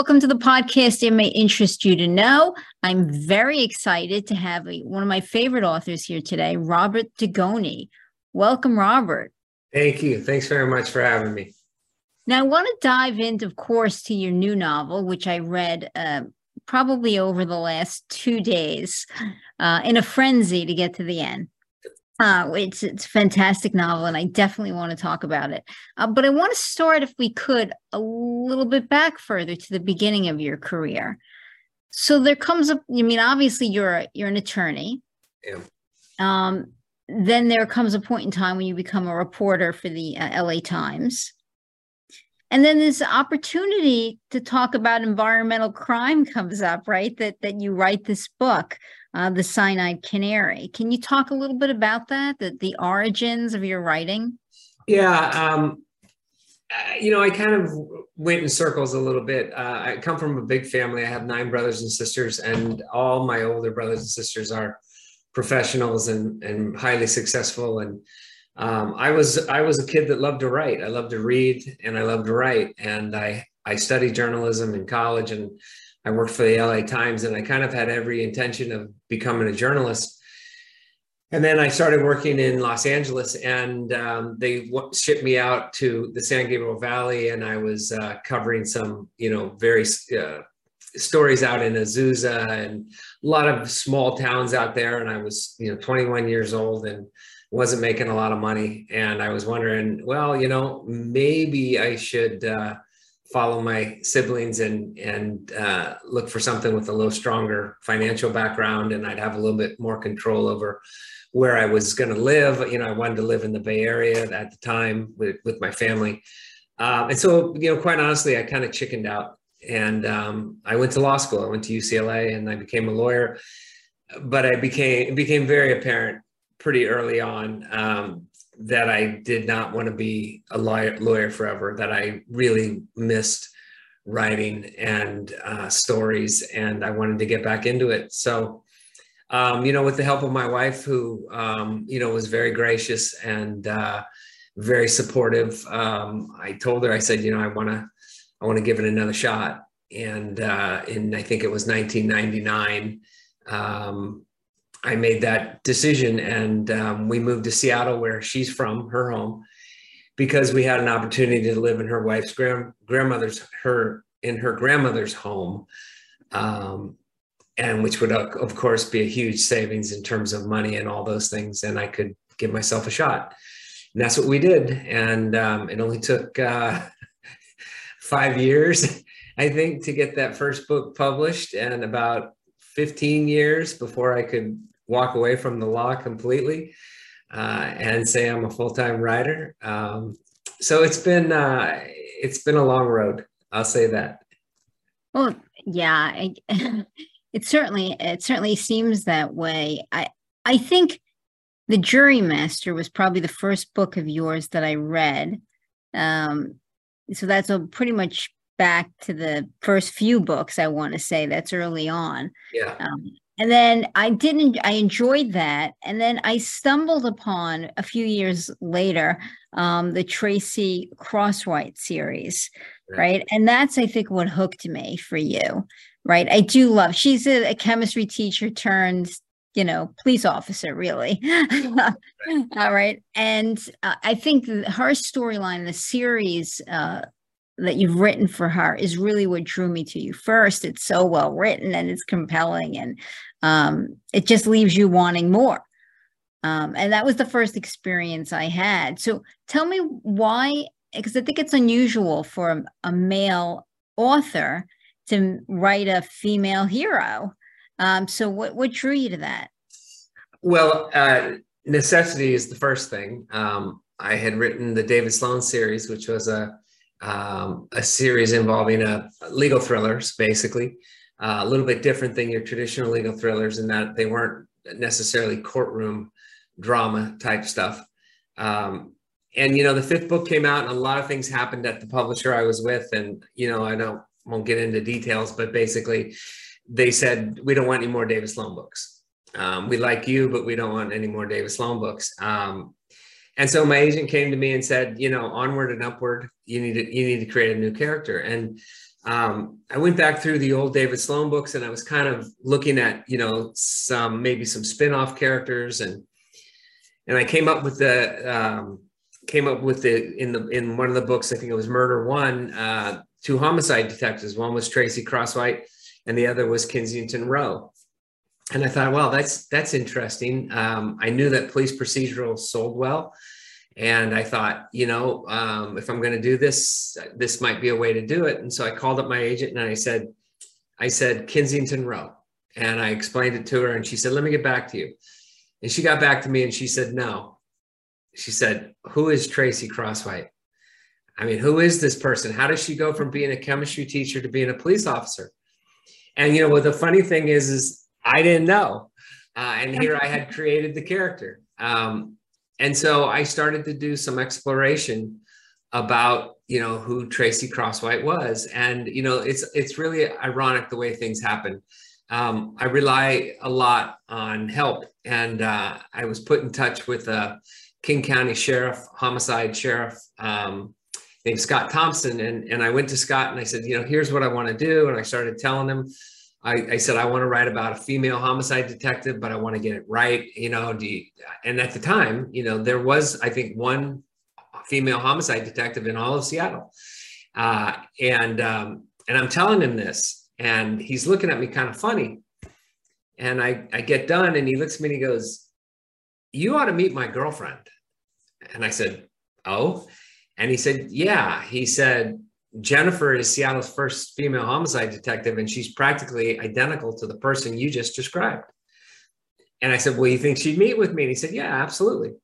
Welcome to the podcast. It may interest you to know. I'm very excited to have a, one of my favorite authors here today, Robert Dugoni. Welcome, Robert. Thank you. Thanks very much for having me. Now, I want to dive into, of course, to your new novel, which I read uh, probably over the last two days uh, in a frenzy to get to the end. Uh, it's it's a fantastic novel, and I definitely want to talk about it. Uh, but I want to start, if we could, a little bit back further to the beginning of your career. So there comes up. I mean, obviously, you're a, you're an attorney. Yeah. Um, then there comes a point in time when you become a reporter for the uh, LA Times. And then this opportunity to talk about environmental crime comes up, right? That that you write this book uh, the cyanide canary. Can you talk a little bit about that, the, the origins of your writing? Yeah, um, uh, you know, I kind of went in circles a little bit. Uh, I come from a big family. I have nine brothers and sisters, and all my older brothers and sisters are professionals and, and highly successful. And um, I was I was a kid that loved to write. I loved to read, and I loved to write. And I I studied journalism in college, and I worked for the LA Times and I kind of had every intention of becoming a journalist. And then I started working in Los Angeles and um, they w- shipped me out to the San Gabriel Valley and I was uh, covering some, you know, very uh, stories out in Azusa and a lot of small towns out there. And I was, you know, 21 years old and wasn't making a lot of money. And I was wondering, well, you know, maybe I should, uh, follow my siblings and and uh, look for something with a little stronger financial background, and I'd have a little bit more control over where I was going to live. You know, I wanted to live in the Bay Area at the time with with my family, um, and so you know, quite honestly, I kind of chickened out, and um, I went to law school. I went to UCLA, and I became a lawyer. But I became it became very apparent pretty early on um, that I did not want to be a lawyer, lawyer forever, that I really missed writing and uh, stories, and I wanted to get back into it. So, um, you know, with the help of my wife, who, um, you know, was very gracious and uh, very supportive, um, I told her, I said, you know, I want to, I want to give it another shot. And uh, in, I think it was 1999, um, I made that decision and um, we moved to Seattle, where she's from, her home, because we had an opportunity to live in her wife's grand, grandmother's, her in her grandmother's home, um, and which would of course be a huge savings in terms of money and all those things. And I could give myself a shot, and that's what we did. And um, it only took uh, five years, I think, to get that first book published, and about 15 years before I could walk away from the law completely uh, and say I'm a full time writer. Um, so it's been uh, it's been a long road. I'll say that. Well, yeah, I, it certainly it certainly seems that way. I I think the Jury Master was probably the first book of yours that I read. Um, so that's a pretty much back to the first few books I want to say that's early on. Yeah. Um, and then I didn't, I enjoyed that. And then I stumbled upon a few years later um, the Tracy Crosswhite series, right. right? And that's, I think, what hooked me for you, right? I do love, she's a, a chemistry teacher turned, you know, police officer, really. All right. And uh, I think her storyline, the series, uh, that you've written for her is really what drew me to you first. It's so well written and it's compelling and um, it just leaves you wanting more. Um, and that was the first experience I had. So tell me why, because I think it's unusual for a, a, male author to write a female hero. Um, so what, what drew you to that? Well, uh, necessity is the first thing. Um, I had written the David Sloane series, which was a um, a series involving a legal thrillers, basically uh, a little bit different than your traditional legal thrillers in that they weren't necessarily courtroom drama type stuff. Um, and you know, the fifth book came out, and a lot of things happened at the publisher I was with, and you know, I don't won't get into details, but basically, they said we don't want any more David Sloane books. Um, we like you, but we don't want any more David Sloane books. Um, and so my agent came to me and said, you know, onward and upward, you need to you need to create a new character. And um, I went back through the old David Sloane books and I was kind of looking at, you know, some maybe some spin-off characters and and I came up with the um, came up with the in the in one of the books, I think it was Murder One, uh, two homicide detectives. One was Tracy Crosswhite and the other was Kinsington Rowe. And I thought, well, that's that's interesting. Um, I knew that police procedural sold well, and I thought, you know, um, if I'm going to do this, this might be a way to do it. And so I called up my agent and I said, I said Kinsington Rowe, and I explained it to her, and she said, let me get back to you. And she got back to me and she said, no. She said, who is Tracy Crosswhite? I mean, who is this person? How does she go from being a chemistry teacher to being a police officer? And you know what the funny thing is, is I didn't know. Uh, and here I had created the character. Um, and so I started to do some exploration about you know who Tracy Crosswhite was, and you know it's it's really ironic the way things happen. Um, I rely a lot on help, and uh, I was put in touch with a King County Sheriff, homicide sheriff um, named Scott Thompson, and and I went to Scott and I said, you know, here's what I want to do, and I started telling him I, I, said I want to write about a female homicide detective, but I want to get it right. You know, you, and at the time, you know, there was I think one female homicide detective in all of Seattle, uh, and um, and I'm telling him this, and he's looking at me kind of funny, and I I get done, and he looks at me and he goes, "You ought to meet my girlfriend," and I said, "Oh," and he said, "Yeah," he said Jennifer is Seattle's first female homicide detective, and she's practically identical to the person you just described. And I said, Well, you think she'd meet with me? And he said, Yeah, absolutely.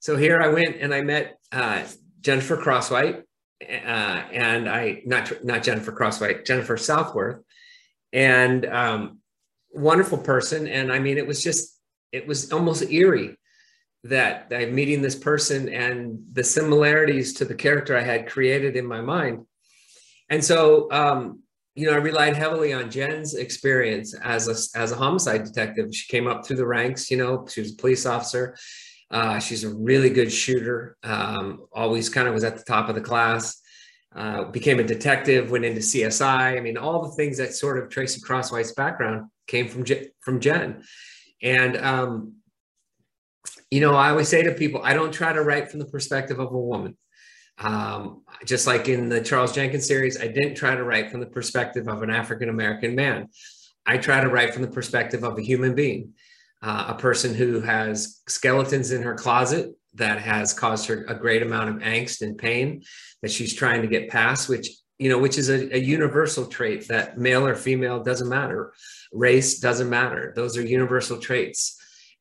So here I went and I met uh, Jennifer Crosswhite, uh, and I not not Jennifer Crosswhite, Jennifer Southworth, and um, wonderful person. And I mean, it was just it was almost eerie that I'm meeting this person and the similarities to the character I had created in my mind. And so, um, you know, I relied heavily on Jen's experience as a, as a homicide detective. She came up through the ranks, you know, she was a police officer. Uh, she's a really good shooter, um, always kind of was at the top of the class. Uh, became a detective, went into CSI. I mean, all the things that sort of Tracy Crosswhite's background came from from Jen. And um, you know, I always say to people, I don't try to write from the perspective of a woman. Um, just like in the Charles Jenkins series, I didn't try to write from the perspective of an African American man. I try to write from the perspective of a human being, uh, a person who has skeletons in her closet that has caused her a great amount of angst and pain that she's trying to get past, which you know, which is a, a universal trait that male or female doesn't matter, race doesn't matter. Those are universal traits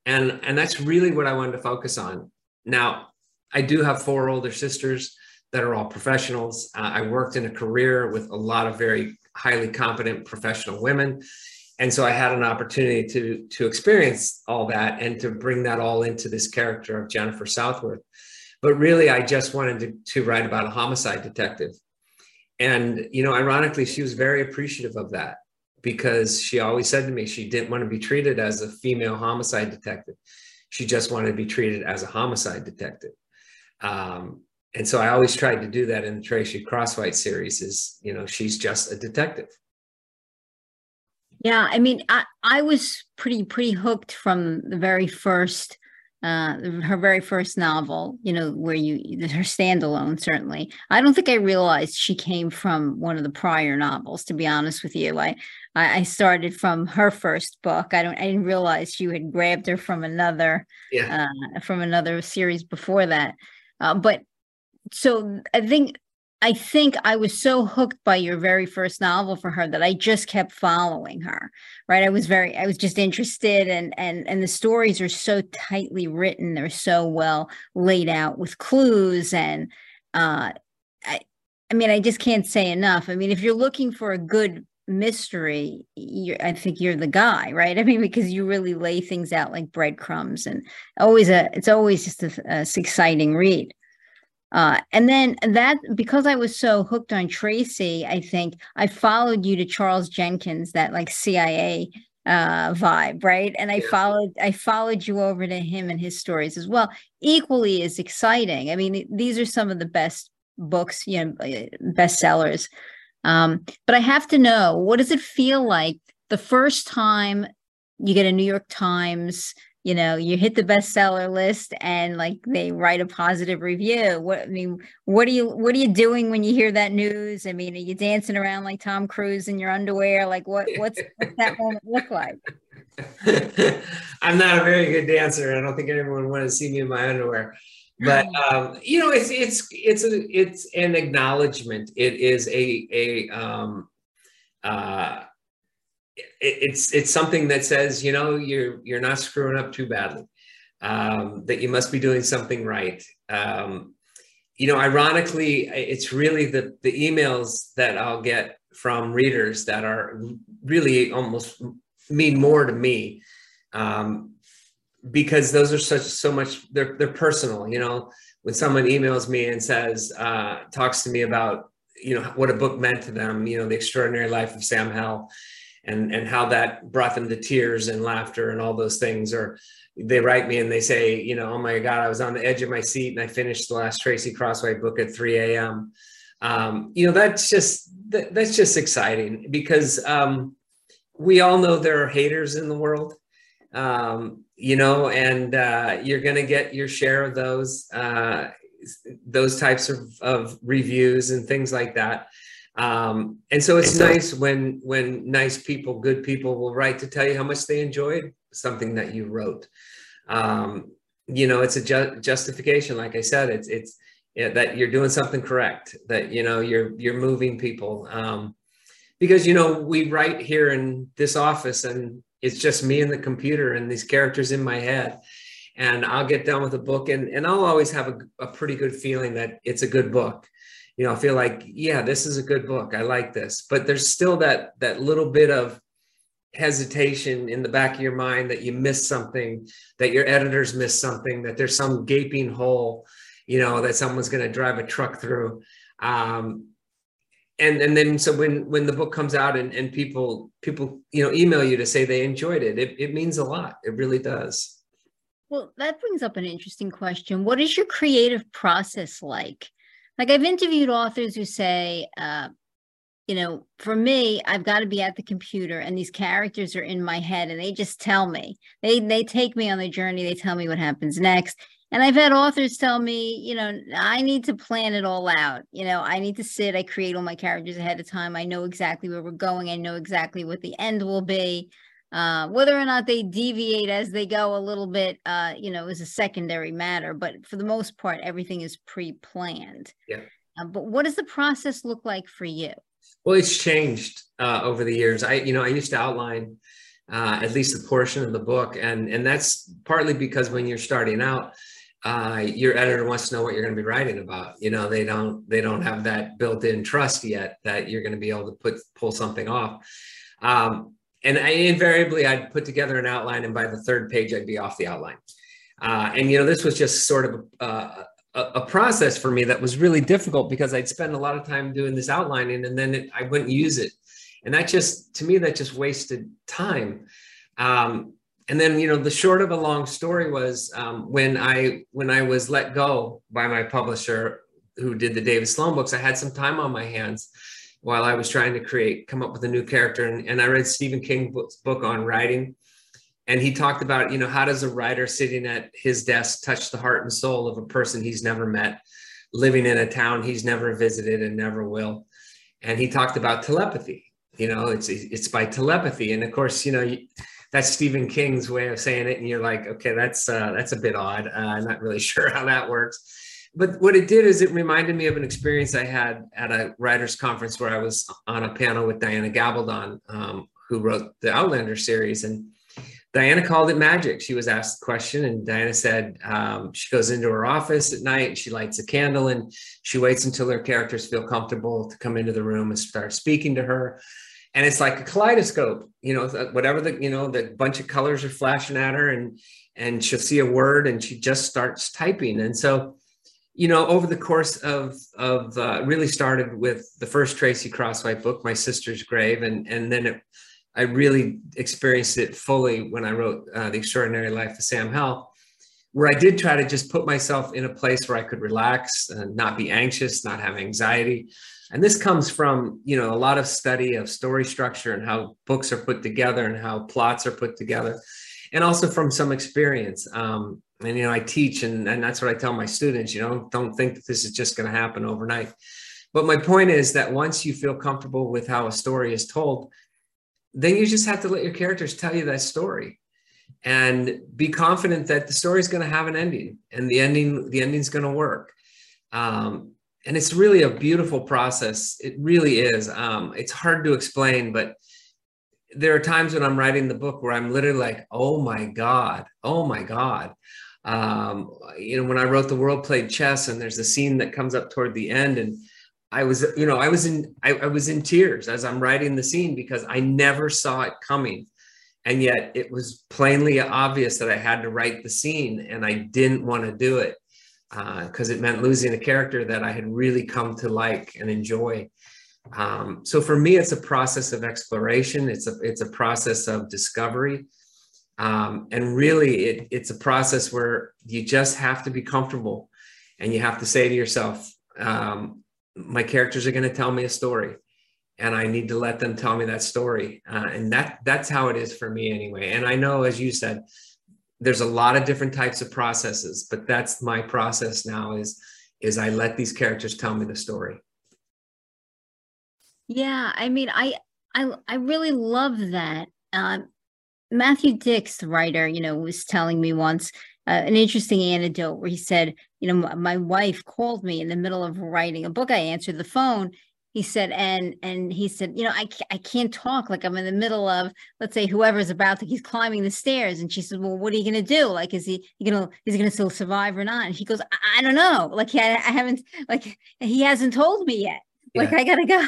and and that's really what i wanted to focus on now i do have four older sisters that are all professionals uh, i worked in a career with a lot of very highly competent professional women and so i had an opportunity to to experience all that and to bring that all into this character of jennifer southworth but really i just wanted to, to write about a homicide detective and you know ironically she was very appreciative of that because she always said to me she didn't want to be treated as a female homicide detective. She just wanted to be treated as a homicide detective. Um, and so I always tried to do that in the Tracy Crosswhite series is, you know, she's just a detective. Yeah, I mean, I, I was pretty pretty hooked from the very first uh, her very first novel, you know, where you her standalone. Certainly, I don't think I realized she came from one of the prior novels. To be honest with you, I I started from her first book. I don't I didn't realize you had grabbed her from another yeah. uh, from another series before that. Uh, but so I think I think I was so hooked by your very first novel for her that I just kept following her. Right. I was very I was just interested and and and the stories are so tightly written. They're so well laid out with clues and uh I I mean I just can't say enough. I mean if you're looking for a good mystery, I think you're the guy, right? I mean, because you really lay things out like breadcrumbs, and always a it's always just a, a exciting read. Uh, and then that because I was so hooked on Tracy, I think I followed you to Charles Jenkins, that like CIA uh, vibe, right? And I followed I followed you over to him and his stories as well. Equally as exciting. I mean, these are some of the best books, you know, uh, bestsellers. Um, but I have to know, what does it feel like the first time you get a New York Times you know you hit the bestseller list and like they write a positive review. What i mean what are you what are you doing when you hear that news? I mean are you dancing around like tom cruise in your underwear? Like what what's, what's that moment look like? I'm not a very good dancer. I don't think anyone want to see me in my underwear. But um, you know it's it's it's a it's an acknowledgement. It is a a um uh it's it's something that says you know you're you're not screwing up too badly um, that you must be doing something right. Um, you know ironically it's really the the emails that i'll get from readers that are really almost mean more to me um, because those are such so much they're they're personal you know. When someone emails me and says uh, talks to me about you know what a book meant to them you know the extraordinary life of sam hell and and how that brought them to tears and laughter and all those things. Or they write me and they say you know oh my god i was on the edge of my seat and i finished the last tracy crosswhite book at 3 a.m um, you know that's just that, that's just exciting because um, we all know there are haters in the world um, you know and uh, you're going to get your share of those uh, those types of, of reviews and things like that um, and so it's nice when when nice people, good people will write to tell you how much they enjoyed something that you wrote. Um, you know, it's a ju- justification. Like I said, it's it's yeah, that you're doing something correct. That you know you're you're moving people. Um, because you know we write here in this office, and it's just me and the computer and these characters in my head. And I'll get done with a book, and and I'll always have a, a pretty good feeling that it's a good book you know, I feel like, yeah, this is a good book. I like this. But there's still that that little bit of hesitation in the back of your mind that you missed something, that your editors missed something, that there's some gaping hole, you know, that someone's going to drive a truck through. Um, and and then so when when the book comes out and, and people people you know email you to say they enjoyed it, it it means a lot. It really does. Well, that brings up an interesting question. What is your creative process like? Like I've interviewed authors who say, uh, you know, for me, I've got to be at the computer and these characters are in my head and they just tell me. They they take me on the journey, they tell me what happens next. And I've had authors tell me, you know, I need to plan it all out. You know, I need to sit, I create all my characters ahead of time. I know exactly where we're going. I know exactly what the end will be. Uh, whether or not they deviate as they go a little bit, uh, you know, is a secondary matter. But for the most part, everything is pre-planned. Yeah. Uh, but what does the process look like for you? Well, it's changed uh, over the years. I, you know, I used to outline uh, at least a portion of the book, and and that's partly because when you're starting out, uh, your editor wants to know what you're going to be writing about. You know, they don't they don't have that built-in trust yet that you're going to be able to put pull something off. Um, and I invariably I'd put together an outline, and by the third page I'd be off the outline. Uh, and you know, this was just sort of uh, a, a, process for me that was really difficult because I'd spend a lot of time doing this outlining, and then it, I wouldn't use it, and that just to me that just wasted time. Um, and then you know, the short of a long story was um, when I when I was let go by my publisher who did the David Sloane books, I had some time on my hands while I was trying to create, come up with a new character. And, and I read Stephen King's book on writing. And he talked about, you know, how does a writer sitting at his desk touch the heart and soul of a person he's never met, living in a town he's never visited and never will. And he talked about telepathy. You know, it's it's by telepathy. And of course, you know, that's Stephen King's way of saying it. And you're like, okay, that's uh, that's a bit odd. Uh, I'm not really sure how that works but what it did is it reminded me of an experience I had at a writers conference where I was on a panel with Diana Gabaldon, um, who wrote the Outlander series, and Diana called it magic. She was asked the question, and Diana said um, she goes into her office at night, she lights a candle, and she waits until her characters feel comfortable to come into the room and start speaking to her. And it's like a kaleidoscope, you know, whatever the you know the bunch of colors are flashing at her, and and she'll see a word, and she just starts typing, and so you know, over the course of of uh, really started with the first Tracy Crosswhite book, My Sister's Grave, and and then it I really experienced it fully when I wrote uh, The Extraordinary Life of Sam Hell, where I did try to just put myself in a place where I could relax and not be anxious, not have anxiety. And this comes from, you know, a lot of study of story structure and how books are put together and how plots are put together, and also from some experience. Um, and you know, I teach, and, and that's what I tell my students. You know, don't think that this is just going to happen overnight. But my point is that once you feel comfortable with how a story is told, then you just have to let your characters tell you that story and be confident that the story is going to have an ending and the ending the ending's going to work um, and it's really a beautiful process it really is um, it's hard to explain but there are times when i'm writing the book where i'm literally like oh my god oh my god um, you know when i wrote the world played chess and there's a scene that comes up toward the end and I was, you know, I was in, I, I, was in tears as I'm writing the scene because I never saw it coming, and yet it was plainly obvious that I had to write the scene, and I didn't want to do it because uh, it meant losing a character that I had really come to like and enjoy. Um, so for me, it's a process of exploration. It's a it's a process of discovery, um, and really, it, it's a process where you just have to be comfortable, and you have to say to yourself. Um, my characters are going to tell me a story and i need to let them tell me that story uh, and that that's how it is for me anyway and i know as you said there's a lot of different types of processes but that's my process now is is i let these characters tell me the story yeah i mean i i, I really love that um, matthew Dicks, the writer you know was telling me once uh, an interesting anecdote where he said, you know, my wife called me in the middle of writing a book. I answered the phone. He said, and and he said, you know, I I can't talk. Like I'm in the middle of, let's say, whoever's about to, he's climbing the stairs, and she said, well, what are you gonna do? Like, is he, gonna is he gonna still survive or not? And he goes, I, I don't know. Like, I, I haven't, like, he hasn't told me yet like I gotta go.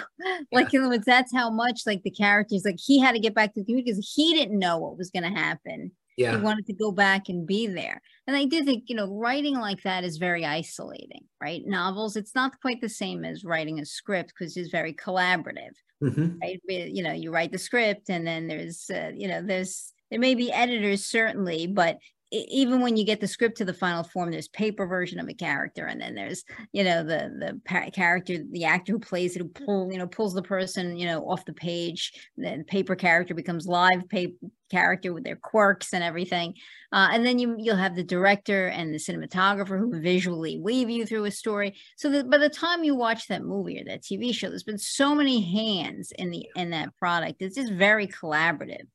Like yeah. that's how much like the characters like he had to get back to the community because he didn't know what was gonna happen yeah. he wanted to go back and be there and i do think you know writing like that is very isolating right novels it's not quite the same as writing a script because it's very collaborative mm-hmm. right you know you write the script and then there's uh, you know there's there may be editors certainly but even when you get the script to the final form there's paper version of a character and then there's you know the the pa- character the actor who plays it who pull you know pulls the person you know off the page. The paper character becomes live paper character with their quirks and everything. Uh, and then you you'll have the director and the cinematographer who visually weave you through a story. So that by the time you watch that movie or that tv show there's been so many hands in the in that product. It's just very collaborative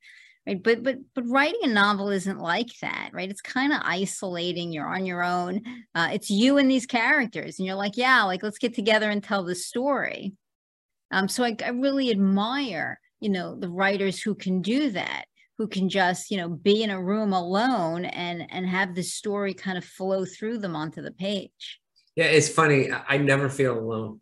right but but but writing a novel isn't like that right? It's kind of isolating you're on your own uh, it's you and these characters and you're like yeah like let's get together and tell the story. Um so I, I really admire you know the writers who can do that who can just you know be in a room alone and and have the story kind of flow through them onto the page. Yeah it's funny i never feel alone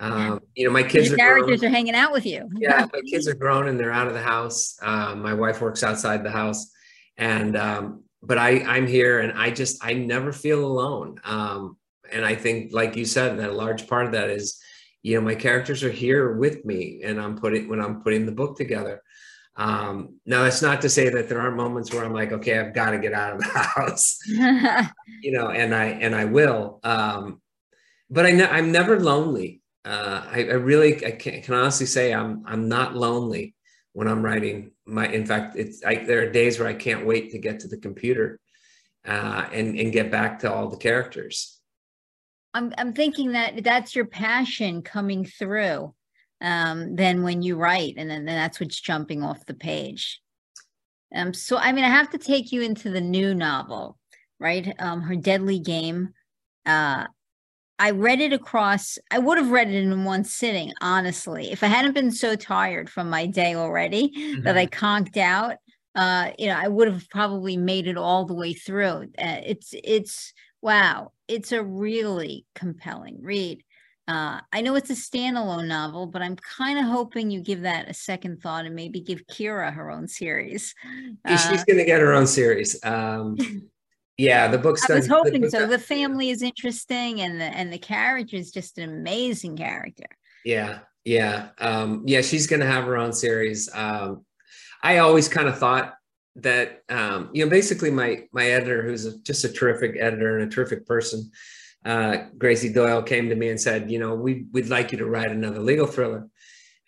um, you know, my kids Your are characters grown. are hanging out with you. yeah, my kids are grown and they're out of the house. Uh, my wife works outside the house, and um, but I I'm here and I just I never feel alone. Um, and I think, like you said, that a large part of that is, you know, my characters are here with me, and I'm putting when I'm putting the book together. Um, now that's not to say that there aren't moments where I'm like, okay, I've got to get out of the house, you know, and I and I will. Um, but I ne- I'm never lonely uh, I, I, really I can, can, honestly say I'm I'm not lonely when I'm writing. My in fact, it's I, there are days where I can't wait to get to the computer uh, and and get back to all the characters. I'm I'm thinking that that's your passion coming through. Um, then when you write, and then, then that's what's jumping off the page. Um, so I mean, I have to take you into the new novel, right? Um, her deadly game. Uh, I read it across, I would have read it in one sitting, honestly. If I hadn't been so tired from my day already mm-hmm. that I mm-hmm. conked out, uh, you know, I would have probably made it all the way through. Uh, it's, it's, wow, it's a really compelling read. Uh, I know it's a standalone novel, but I'm kind of hoping you give that a second thought and maybe give Kira her own series. She's uh, going to get her own series. Um, Yeah, the book's. I was hoping the so. The family is interesting, and the and the character is just an amazing character. Yeah, yeah, um, yeah. She's going to have her own series. Um, I always kind of thought that um, you know basically my my editor who's a, just a terrific editor and a terrific person uh, gracie doyle came to me and said you know we, we'd like you to write another legal thriller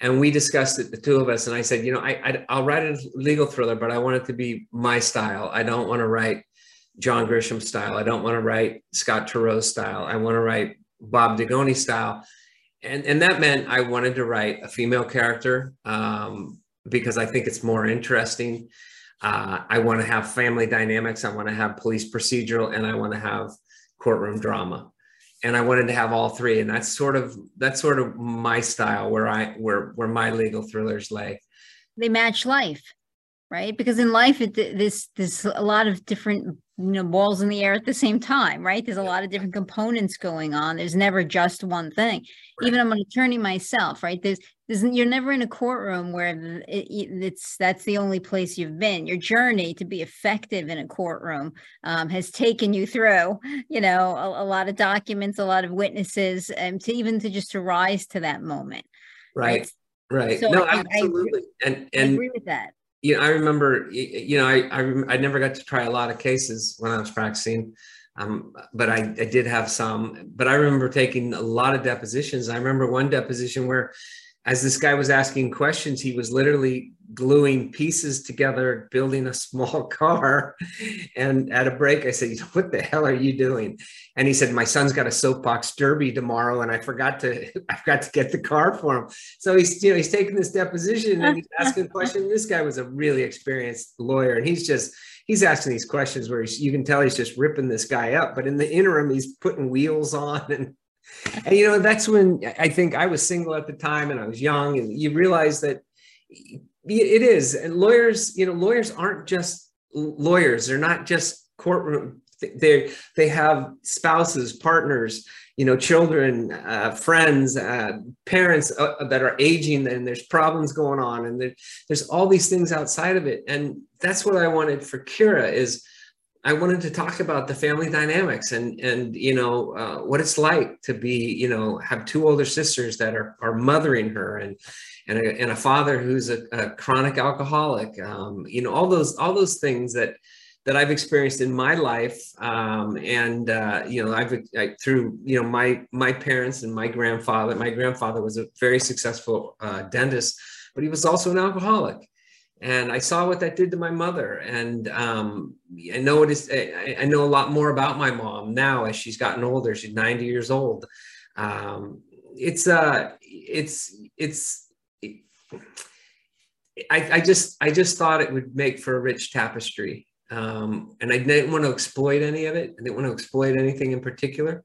and we discussed it the two of us and i said you know I, I will write a legal thriller but i want it to be my style i don't want to write john grisham style i don't want to write scott turow style i want to write bob dugoni style and and that meant i wanted to write a female character um, because i think it's more interesting uh, I want to have family dynamics. I want to have police procedural, and I want to have courtroom drama. And I wanted to have all three, and that's sort of that's sort of my style, where I where where my legal thrillers lay. They match life, right? Because in life, it, this there's a lot of different you know balls in the air at the same time, right? There's a lot of different components going on. There's never just one thing. Right. Even I'm an attorney myself, right? There's you're never in a courtroom where it, it's that's the only place you've been your journey to be effective in a courtroom um, has taken you through you know a, a, lot of documents a lot of witnesses and to even to just to rise to that moment right right, right. So no I, absolutely I, and and I agree with that you know i remember you know I, I i never got to try a lot of cases when i was practicing um, but I, I, did have some. But I remember taking a lot of depositions. I remember one deposition where as this guy was asking questions, he was literally gluing pieces together, building a small car. And at a break, I said, "What the hell are you doing?" And he said, "My son's got a soapbox derby tomorrow, and I forgot to I forgot to get the car for him." So he's you know he's taking this deposition and he's asking questions. This guy was a really experienced lawyer, and he's just he's asking these questions where you can tell he's just ripping this guy up. But in the interim, he's putting wheels on and and you know that's when i think i was single at the time and i was young and you realize that it is. And lawyers you know lawyers aren't just lawyers. They're not just courtroom they they have spouses partners you know children uh, friends uh, parents uh, that are aging and there's problems going on and there, there's all these things outside of it. And that's what i wanted for kira is I wanted to talk about the family dynamics and and you know uh, what it's like to be you know have two older sisters that are are mothering her and and a, and a father who's a, a chronic alcoholic. Um, you know all those all those things that that I've experienced in my life um, and uh, you know I've I, through you know my my parents and my grandfather my grandfather was a very successful uh, dentist but he was also an alcoholic and I saw what that did to my mother. And um, I know it is. I, I, know a lot more about my mom now as she's gotten older. She's 90 years old. Um, it's uh, it's it's. It, I, I just I just thought it would make for a rich tapestry, um, and I didn't want to exploit any of it. I didn't want to exploit anything in particular,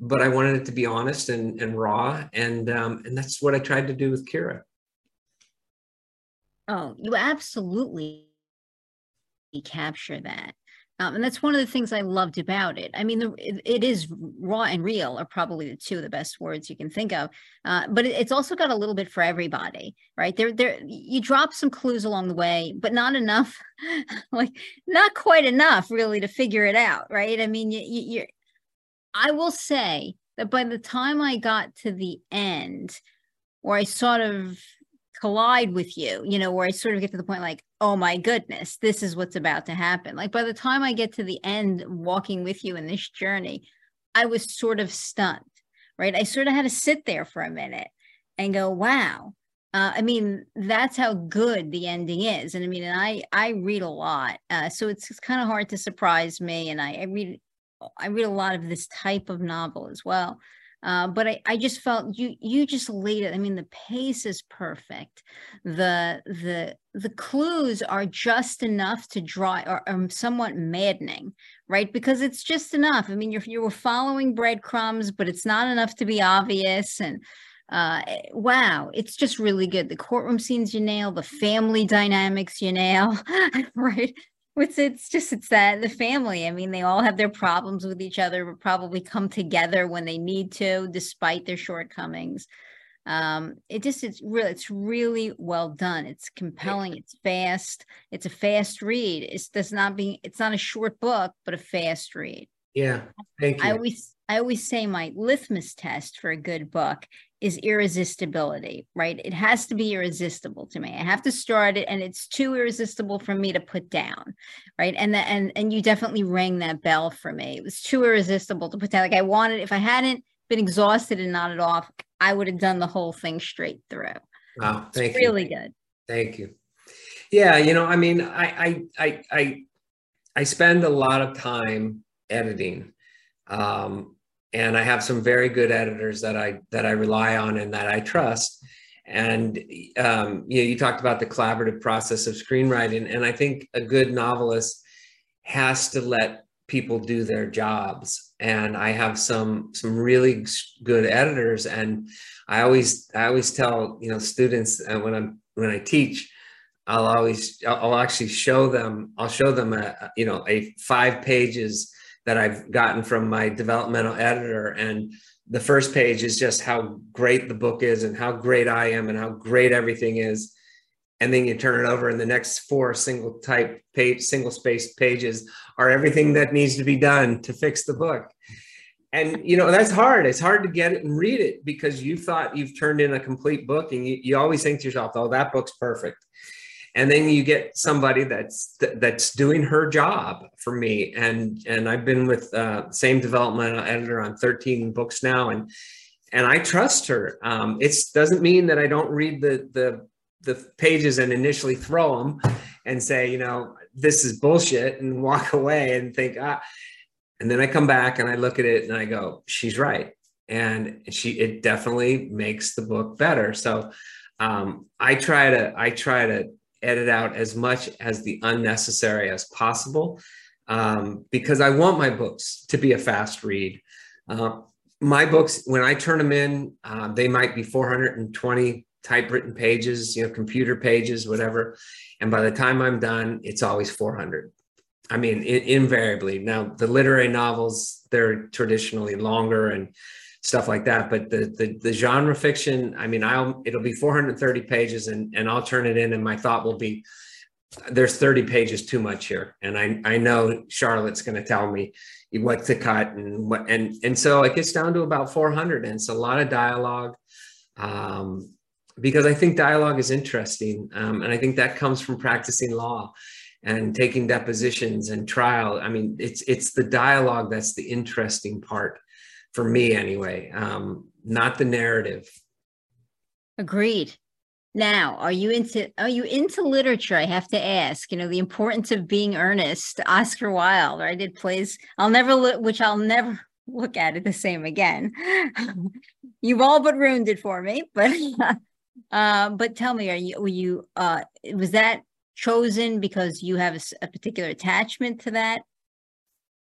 but I wanted it to be honest and, and raw, and um, and that's what I tried to do with Kira. Oh, you absolutely capture that. Um, and that's one of the things I loved about it. I mean, the, it, is raw and real are probably the two of the best words you can think of. Uh, but it, it's also got a little bit for everybody, right? There, there, you drop some clues along the way, but not enough, like not quite enough, really, to figure it out, right? I mean, you, you. I will say that by the time I got to the end, where I sort of collide with you, you know, where I sort of get to the point like, oh my goodness, this is what's about to happen. Like by the time I get to the end, walking with you in this journey, I was sort of stunned, right? I sort of had to sit there for a minute and go, wow. Uh, I mean, that's how good the ending is. And I mean, and I I read a lot, uh, so it's, it's kind of hard to surprise me. And I, I read I read a lot of this type of novel as well. Uh, but I, I just felt you you just laid it. I mean, the pace is perfect. The the the clues are just enough to draw or, or somewhat maddening, right? Because it's just enough. I mean, you're you were following breadcrumbs, but it's not enough to be obvious. And uh, eh, wow, it's just really good. The courtroom scenes you nail, the family dynamics you nail, right? It's it's just it's that the family i mean they all have their problems with each other but probably come together when they need to despite their shortcomings. Um it just it's really it's really well done. It's compelling it's fast it's a fast read. It's does not be it's not a short book but a fast read. Yeah thank you. i always i always say my litmus test for a good book is irresistibility, right? It has to be irresistible to me. I have to start it and it's too irresistible for me to put down, right? And the, and and you definitely rang that bell for me. It was too irresistible to put down. Like I wanted if I hadn't been exhausted and nodded off, I would have done the whole thing straight through. Wow, thank it's you. Really good. Thank you. Yeah, you know, I mean, I I I I, I spend a lot of time editing. Um, and I have some very good editors that I that I rely on and that I trust. And um, you know, you talked about the collaborative process of screenwriting, and I think a good novelist has to let people do their jobs. And I have some some really good editors, and I always I always tell you know students uh, when I'm when I teach. I'll always I'll actually show them I'll show them a you know a five pages that I've gotten from my developmental editor. And the first page is just how great the book is and how great I am and how great everything is. And then you turn it over, and the next four single type page, single spaced pages are everything that needs to be done to fix the book. And you know, that's hard. It's hard to get it and read it because you thought you've turned in a complete book, and you, you always think to yourself, oh, that book's perfect and then you get somebody that's that's doing her job for me. And and i've been with uh, same developmental editor on 13 books now. And and i trust her. Um, it doesn't mean that i don't read the the the pages and initially throw them and say you know this is bullshit and walk away and think ah. And then i come back and i look at it and i go she's right. And she it definitely makes the book better. So um, i try to i try to edit out as much as the unnecessary as possible um, because I want my books to be a fast read. Uh, my books, when I turn them in, uh, they might be 420 typewritten pages, you know, computer pages, whatever. And by the time I'm done, it's always 400. I mean, invariably. Now, the literary novels, they're traditionally longer and stuff like that. But the, the, the genre fiction, I mean, I'll it'll be 430 pages, and and I'll turn it in, and my thought will be, there's 30 pages too much here, and I I know Charlotte's going to tell me what to cut and what and and so it gets down to about 400, and it's a lot of dialogue. Um, because I think dialogue is interesting, um, and I think that comes from practicing law and taking depositions and trial. I mean, it's it's the dialogue that's the interesting part for me anyway, um, not the narrative. Agreed. Now, are you into are you into literature? I have to ask. You know, the importance of being earnest. Oscar Wilde, I did plays. I'll never look, which I'll never look at it the same again. You've all but ruined it for me. But uh, but tell me, are you were you uh, was that chosen because you have a, a particular attachment to that,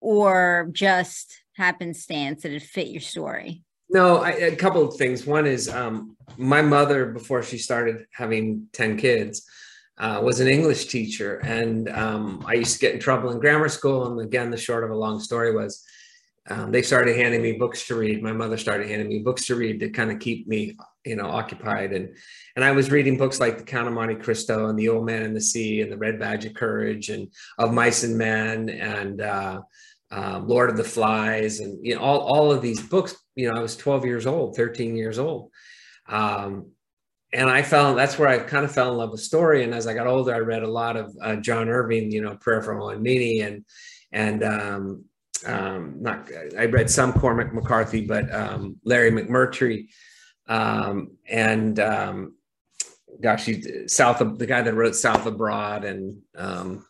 or just happenstance that it fit your story? No, I, a couple of things. One is um, my mother, before she started having 10 kids, uh, was an English teacher. And um, I used to get in trouble in grammar school. And again, the short of a long story was um, they started handing me books to read. My mother started handing me books to read to kind of keep me, you know, occupied. And and I was reading books like The Count of Monte Cristo and The Old Man and the Sea and The Red Badge of Courage and Of Mice and Men and uh, um, Lord of the Flies, and you know all all of these books. You know, I was 12 years old, 13 years old, um, and I fell. That's where I kind of fell in love with story. And as I got older, I read a lot of uh, John Irving. You know, Prayer for Meany, and and um, um, not. I read some Cormac McCarthy, but um, Larry McMurtry, um, and um, gosh, he South the guy that wrote South of Broad, and um,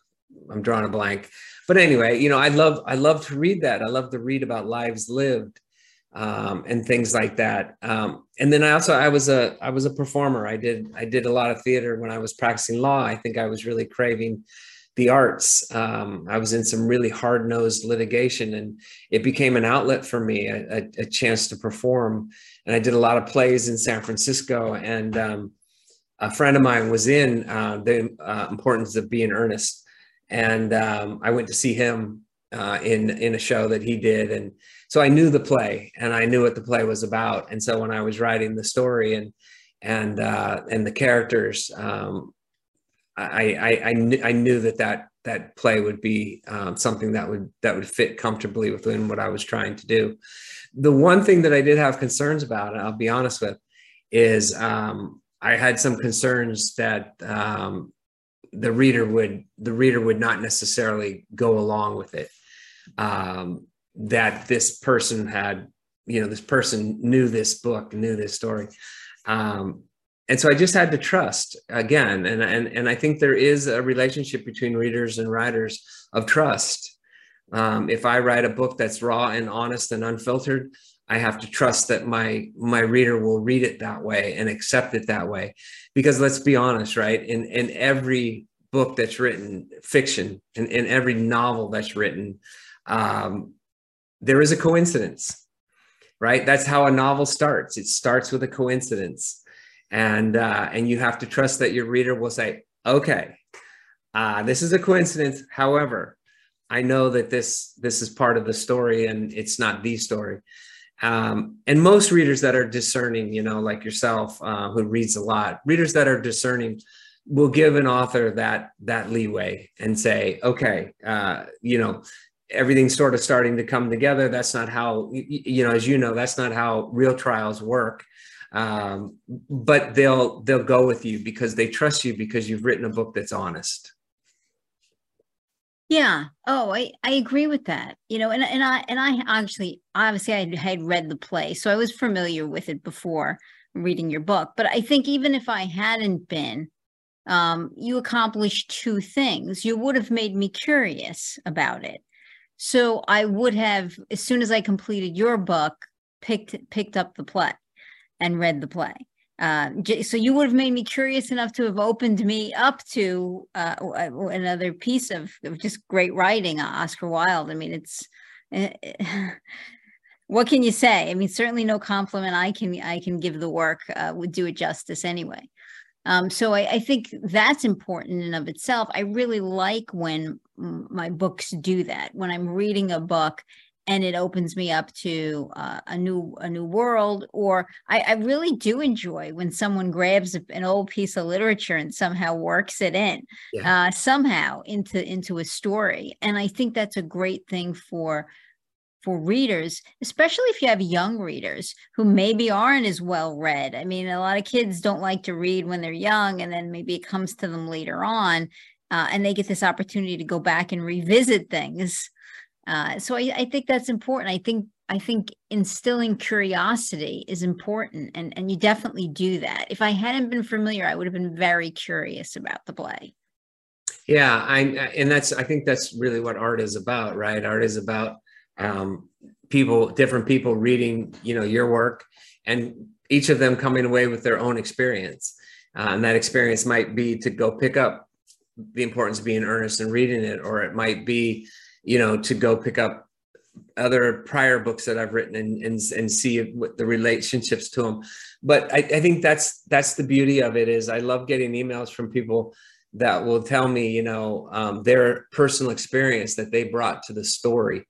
I'm drawing a blank but anyway, you know, I love I love to read that. I love to read about lives lived um, and things like that. Um, and then I also I was a I was a performer. I did I did a lot of theater when I was practicing law. I think I was really craving the arts. Um, I was in some really hard nosed litigation, and it became an outlet for me, a, a, chance to perform. And I did a lot of plays in San Francisco. And um, a friend of mine was in uh, the uh, importance of being earnest and um, I went to see him uh, in in a show that he did, and so I knew the play and I knew what the play was about. And so when I was writing the story and and uh, and the characters, um, I I, I, I, knew that that that play would be um, something that would that would fit comfortably within what I was trying to do. The one thing that I did have concerns about, and I'll be honest with, is um, I had some concerns that um, the reader would the reader would not necessarily go along with it. Um, that this person had, you know, this person knew this book, knew this story. Um, and so I just had to trust again. And, and, and I think there is a relationship between readers and writers of trust. Um, if I write a book that's raw and honest and unfiltered, I have to trust that my my reader will read it that way and accept it that way. Because let's be honest, right? In in every book that's written, fiction, in, in every novel that's written, um, there is a coincidence, right? That's how a novel starts. It starts with a coincidence, and uh, and you have to trust that your reader will say, "Okay, uh, this is a coincidence." However, I know that this this is part of the story, and it's not the story. Um, and most readers that are discerning, you know, like yourself, uh, who reads a lot, readers that are discerning will give an author that that leeway and say, okay, uh, you know, everything's sort of starting to come together. That's not how, you know, as you know, that's not how real trials work. Um, but they'll they'll go with you because they trust you because you've written a book that's honest. Yeah. Oh, I, I agree with that. You know, and, and I and I actually obviously I had read the play, so I was familiar with it before reading your book. But I think even if I hadn't been, um, you accomplished two things. You would have made me curious about it. So I would have, as soon as I completed your book, picked picked up the play and read the play. Uh, so you would have made me curious enough to have opened me up to uh, another piece of, of, just great writing, uh, Oscar Wilde. I mean, it's uh, what can you say? I mean, certainly no compliment I can I can give the work uh, would do it justice anyway. Um, so I, I, think that's important in of itself. I really like when my books do that. When I'm reading a book and it opens me up to uh, a new a new world or I, I, really do enjoy when someone grabs an old piece of literature and somehow works it in yeah. uh, somehow into into a story. And i think that's a great thing for for readers especially if you have young readers who maybe aren't as well read. I mean a lot of kids don't like to read when they're young and then maybe it comes to them later on uh, and they get this opportunity to go back and revisit things uh, so I, I think that's important. I think I think instilling curiosity is important, and and you definitely do that. If I hadn't been familiar, I would have been very curious about the play. Yeah, I and that's I think that's really what art is about, right? Art is about um, people, different people reading, you know, your work, and each of them coming away with their own experience, uh, and that experience might be to go pick up the importance of being earnest and reading it, or it might be you know, to go pick up other prior books that I've written and and, and see what the relationships to them. But I, I think that's that's the beauty of it is I love getting emails from people that will tell me, you know, um, their personal experience that they brought to the story,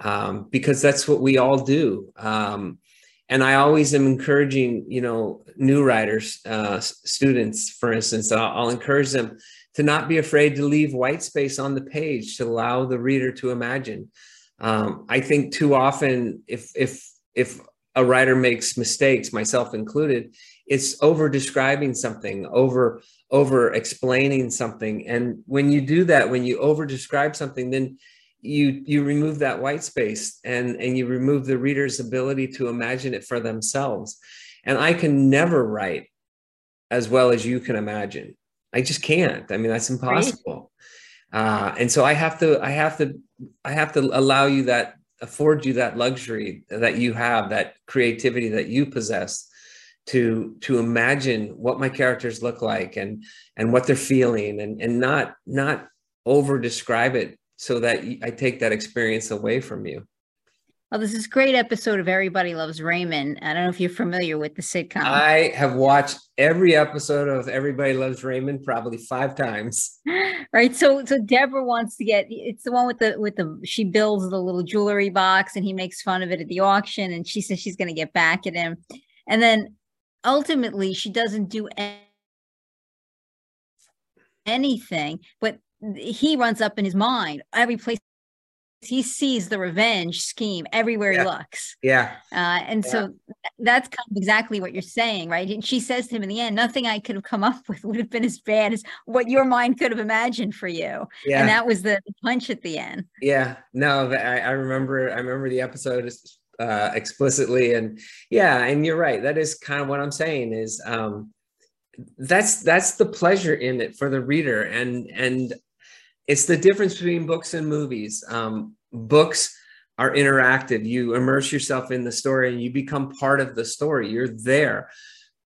um, because that's what we all do. Um, and I always am encouraging, you know, new writers, uh, students, for instance, I'll, I'll encourage them to not be afraid to leave white space on the page to allow the reader to imagine. Um, I think too often, if if if a writer makes mistakes, myself included, it's over describing something, over over explaining something, and when you do that, when you over describe something, then you you remove that white space and and you remove the reader's ability to imagine it for themselves. And i can never write as well as you can imagine I just can't. I mean, that's impossible. Right. Uh, and so I have to, I have to, I have to allow you that, afford you that luxury that you have, that creativity that you possess to to imagine what my characters look like and and what they're feeling and and not not over describe it so that I take that experience away from you. Well, this is great episode of Everybody Loves Raymond. I don't know if you're familiar with the sitcom. I have watched every episode of Everybody Loves Raymond probably five times. Right. So so Deborah wants to get it's the one with the with the she builds the little jewelry box and he makes fun of it at the auction and she says she's gonna get back at him. And then ultimately she doesn't do anything, but he runs up in his mind every place he sees the revenge scheme everywhere yeah. he looks. Yeah. Uh, and yeah. so that's kind of exactly what you're saying, right? And she says to him in the end, nothing I could have come up with would have been as bad as what your mind could have imagined for you. Yeah. And that was the punch at the end. Yeah. No, I, I remember, I remember the episode uh, explicitly and yeah, and you're right. That is kind of what I'm saying is, um, that's, that's the pleasure in it for the reader. And, and it's the difference between books and movies. Um, books are interactive. You immerse yourself in the story and you become part of the story. You're there.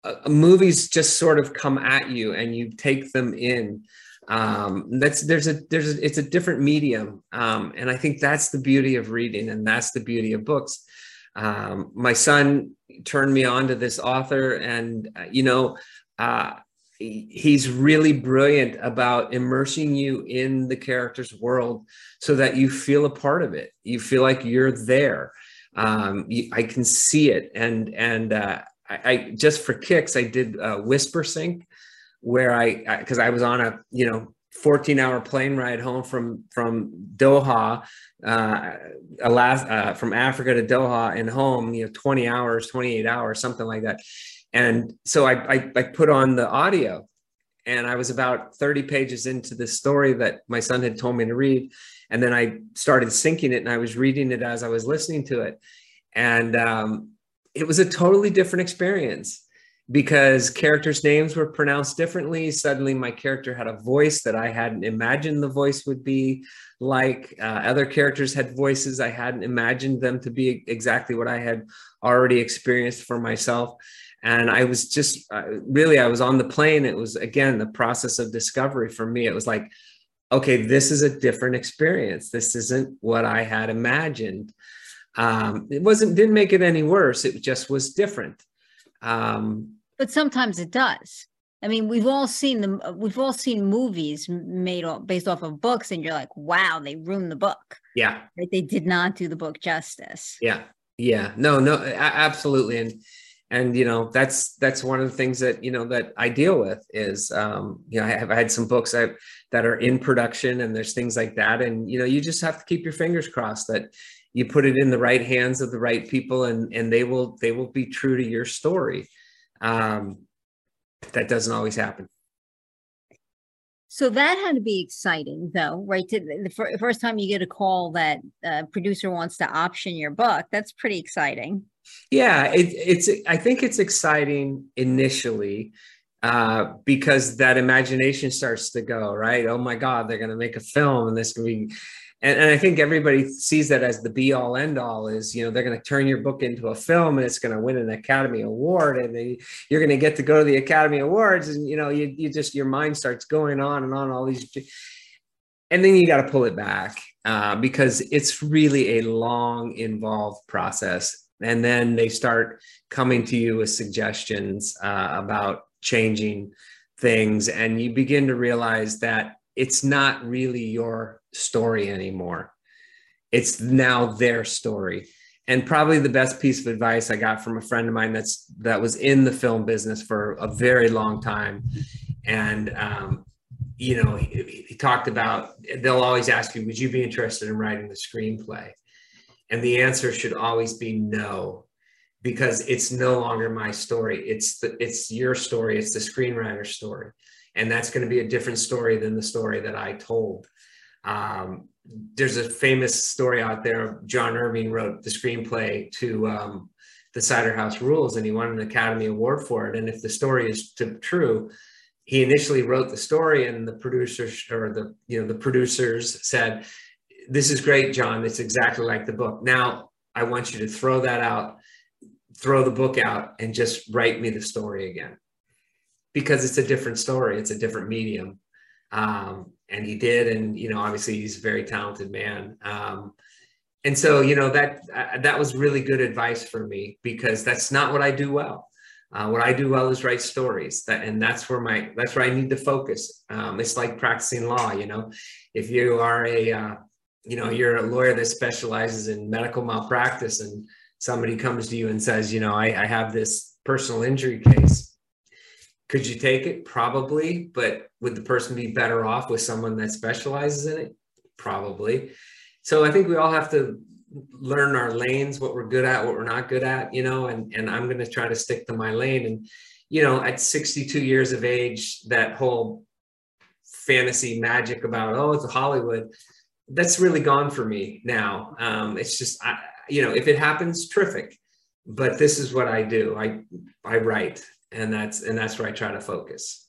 Uh, movies just sort of come at you and you take them in. Um, that's there's a there's a, it's a different medium, um, and I think that's the beauty of reading, and that's the beauty of books. Um, my son turned me on to this author, and uh, you know, uh, he's really brilliant about immersing you in the character's world so that you feel a part of it. You feel like you're there. Um, you, i can see it. And and uh, I, I, just for kicks i did uh, Whispersync where i because I, I, was on a you know 14 hour plane ride home from from doha uh, uh, from africa to doha and home you know 20 hours 28 hours something like that and so I, I, I put on the audio and I was about 30 pages into the story that my son had told me to read. And then I started syncing it and I was reading it as I was listening to it. And um, it was a totally different experience because characters' names were pronounced differently. Suddenly, my character had a voice that I hadn't imagined the voice would be like. Uh, other characters had voices I hadn't imagined them to be exactly what I had already experienced for myself and i was just uh, really i was on the plane. It was again the process of discovery for me. It was like okay this is a different experience. This isn't what i had imagined. Um, it wasn't didn't make it any worse. It just was different. Um, but sometimes it does. I mean we've all seen them we've all seen movies made based off of books and you're like wow they ruined the book. Yeah. Right? they did not do the book justice. Yeah. Yeah. No no absolutely. And and you know that's that's one of the things that you know that I deal with is um, you know I have I had some books that that are in production and there's things like that and you know you just have to keep your fingers crossed that you put it in the right hands of the right people and and they will they will be true to your story um, that doesn't always happen so that had to be exciting, though, right? To, the first time you get a call that a producer wants to option your book, that's pretty exciting. Yeah, it, it's. I think it's exciting initially uh, because that imagination starts to go right. Oh my God, they're going to make a film, and this can be. And, and I think everybody sees that as the be all end all is, you know, they're going to turn your book into a film and it's going to win an Academy Award and they, you're going to get to go to the Academy Awards and, you know, you, you just, your mind starts going on and on all these, and then you got to pull it back uh, because it's really a long, involved process and then they start coming to you with suggestions uh, about changing things. And you begin to realize that it's not really your story anymore. It's now their story. And probably the best piece of advice i got from a friend of mine that's that was in the film business for a very long time. And um, you know he, he talked about they'll always ask you would you be interested in writing the screenplay and the answer should always be no, because it's no longer my story. It's the, it's your story. It's the screenwriter's story. And that's going to be a different story than the story that I told. Um, there's a famous story out there. John Irving wrote the screenplay to um, the Cider House Rules, and he won an Academy Award for it. And if the story is to, true, he initially wrote the story, and the producers or the you know the producers said, this is great, John. It's exactly like the book. Now I want you to throw that out, throw the book out, and just write me the story again. Because it's a different story, it's a different medium. Um, and he did. And, you know, obviously he's a very talented man. Um, and so, you know, that uh, that was really good advice for me because that's not what I do well. Uh, what I do well is write stories, that, and that's where my that's where I need to focus. Um, it's like practicing law, you know. If you are a uh, you know you're a lawyer that specializes in medical malpractice and somebody comes to you and says you know I, I have this personal injury case. Could you take it? Probably. But would the person be better off with someone that specializes in it? Probably. So I think we all have to learn our lanes, what we're good at, what we're not good at, you know, and, and I'm going to try to stick to my lane. And, you know, at 62 years of age, that whole fantasy magic about, oh, it's Hollywood, that's really gone for me now. Um, it's just, I, you know, if it happens, terrific. But this is what I do. I, I write and that's, and that's where I try to focus.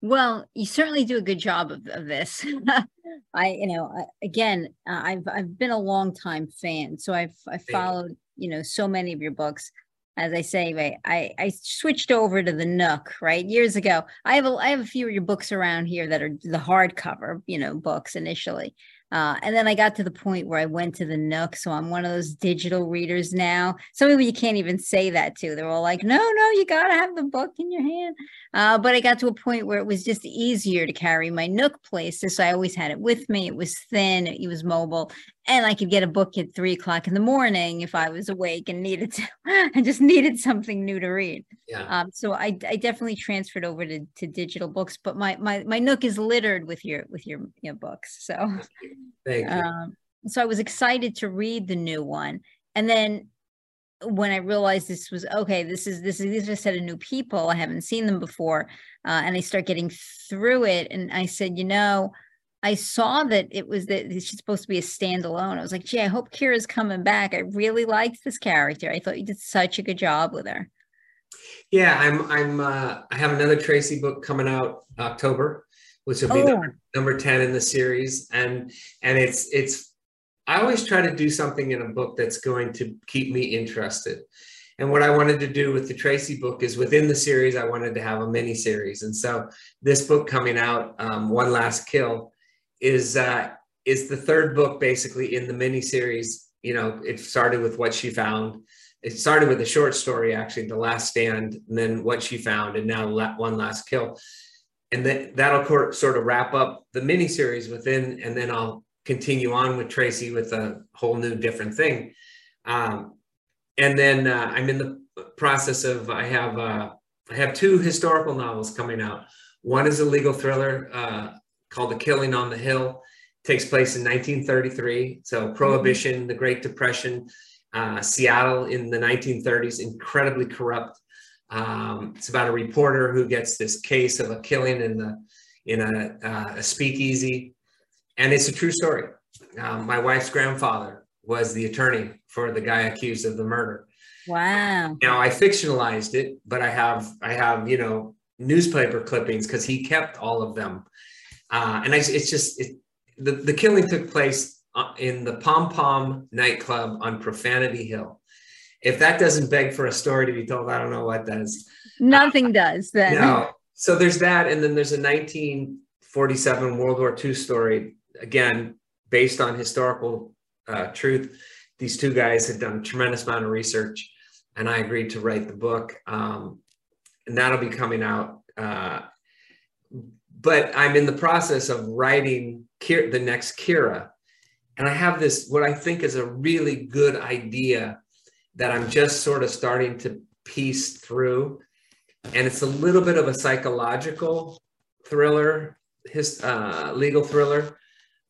Well, you certainly do a good job of, of this. I, you know, again, uh, I've I've been a long time fan, so I've I followed you know so many of your books. As I say, I I switched over to the Nook right years ago. I have a I have a few of your books around here that are the hardcover, you know, books initially, uh, and then I got to the point where I went to the Nook. So I'm one of those digital readers now. Some people you can't even say that to. They're all like, no, no, you got to have the book in your hand. Uh, but I got to a point where it was just easier to carry my Nook places. So I always had it with me. It was thin, it was mobile and I could get a book at three o'clock in the morning if I was awake and needed to, I just needed something new to read. Yeah. Um, so I, I definitely transferred over to, to digital books, but my, my, my Nook is littered with your, with your, your books. So, Thank you. Um, so I was excited to read the new one. And then when I realized this was okay, this is this is these are a set of new people. I haven't seen them before, uh, and I start getting through it. And I said, you know, I saw that it was that she's supposed to be a standalone. I was like, gee, I hope Keera's coming back. I really liked this character. I thought you did such a good job with her. Yeah, I'm I'm uh, I have another Tracy book coming out October, which will be oh. number, number 10 in the series. And and it's it's I always try to do something in a book that's going to keep me interested. And what I wanted to do with the Tracy book is within the series, I wanted to have a mini series. And so this book coming out, um, One Last Kill, is uh, is the third book basically in the mini series. You know, it started with what she found. It started with a short story, actually, The Last Stand, and then what she found, and now One Last Kill. And then that'll sort of wrap up the mini series within, and then I'll continue on with Tracy with a whole new different thing. Um, and then uh, I'm in the process of I have uh, I have two historical novels coming out. One is a legal thriller uh, called The Killing on the Hill. It takes place in 1933. So Prohibition, mm-hmm. the Great Depression, uh, Seattle in the 1930s, incredibly corrupt. Um, it's about a reporter who gets this case of a killing in the in a, uh, a speakeasy, and it's a true story. Um, my wife's grandfather was the attorney for the guy accused of the murder. Wow. Now I fictionalized it, but I have I have you know newspaper clippings because he kept all of them uh, and I, it's just it, the the killing took place uh, in the Pom Pom nightclub on Profanity Hill. If that doesn't beg for a story to be told, I don't know what does. Nothing uh, does then. No. So there's that, and then there's a 1947 World War II story again based on historical uh, truth. These two guys had done a tremendous amount of research, and I agreed to write the book. Um, and that'll be coming out uh, but I'm in the process of writing Keera, the next Keera. And I have this, what I think is a really good idea that I'm just sort of starting to piece through. And it's a little bit of a psychological thriller, his uh, legal thriller,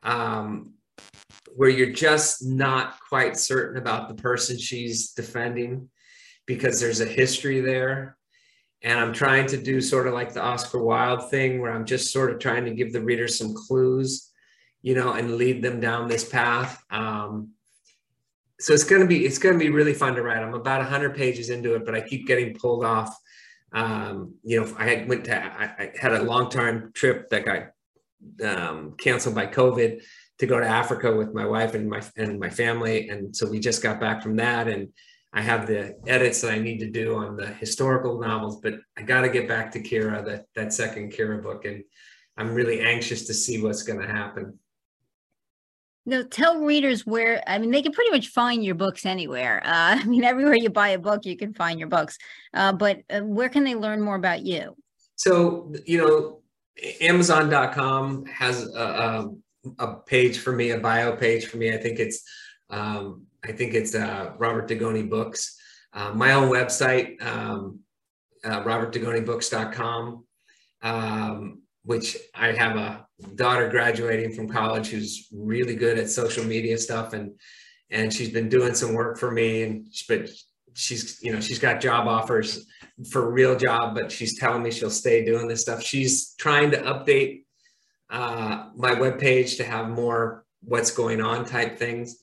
um, where you're just not quite certain about the person she's defending because there's a history there and I'm trying to do sort of like the Oscar Wilde thing where I'm just sort of trying to give the reader some clues, you know, and lead them down this path. Um, so it's going to be it's going to be really fun to write. I'm about 100 pages into it, but I keep getting pulled off. Um, you know, I had went to I, I had a long time trip that got um, canceled by COVID to go to Africa with my wife and my and my family, and so we just got back from that and I have the edits that I need to do on the historical novels, but I got to get back to Keera, that, that second Keera book. And I'm really anxious to see what's going to happen. No, tell readers where, I mean, they can pretty much find your books anywhere. Uh, I mean, everywhere you buy a book, you can find your books. Uh, but uh, where can they learn more about you? So, you know, Amazon.com has a, a, a page for me, a bio page for me. I think it's um, I think it's uh, Robert Dugoni Books. Uh, my own website, um, uh, robertdugonibooks.com. Um, which I have a daughter graduating from college who's really good at social media stuff, and and she's been doing some work for me, and but she's you know she's got job offers for a real job, but she's telling me she'll stay doing this stuff. She's trying to update uh, my webpage to have more what's going on type things.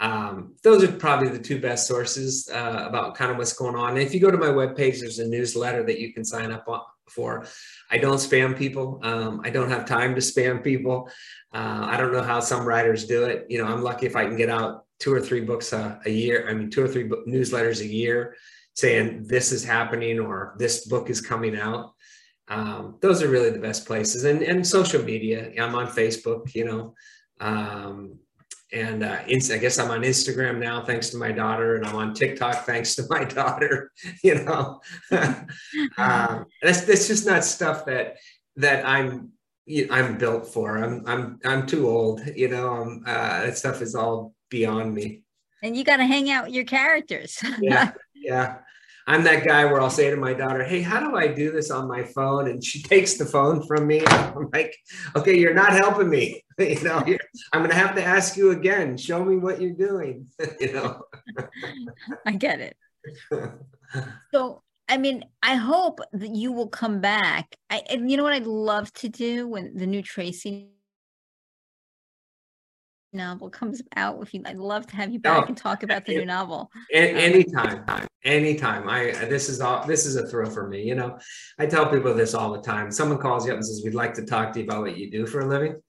Um, those are probably the two best sources uh, about kind of what's going on. And if you go to my webpage, there's a newsletter that you can sign up for. I don't spam people. Um, I don't have time to spam people. Uh, I don't know how some writers do it. You know, I'm lucky if I can get out two or three books a, a year. I mean, two or three newsletters a year saying this is happening or this book is coming out. Um, those are really the best places. And, and social media. I'm on Facebook, you know. And uh, I guess I'm on Instagram now thanks to my daughter, and I'm on TikTok thanks to my daughter. You know, um, that's that's just not stuff that that I'm I'm built for. I'm I'm I'm too old. You know, um, uh, that stuff is all beyond me. And you got to hang out with your characters. yeah, yeah. I'm that guy where I'll say to my daughter, Hey, how do I do this on my phone? And she takes the phone from me. I'm like, Okay, you're not helping me. you know, I'm going to have to ask you again. Show me what you're doing. you know, I get it. so, I mean, I hope that you will come back. I, and you know what I'd love to do when the new Tracy novel comes out with you. I'd love to have you back oh, and talk about the new novel. Um, anytime, time, anytime. I this is all this is a thrill for me. You know, I tell people this all the time. Someone calls you up and says, "We'd like to talk to you about what you do for a living."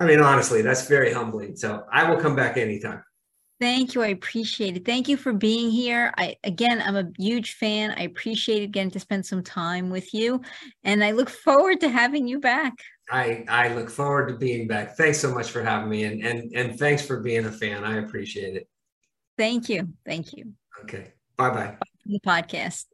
I mean, honestly, that's very humbling. So I will come back anytime. Thank you. I appreciate it. Thank you for being here. I again, I'm a huge fan. I appreciate it again to spend some time with you, and I look forward to having you back. I I look forward to being back. Thanks so much for having me, and and and thanks for being a fan. I appreciate it. Thank you. Thank you. Okay. Bye bye. The podcast.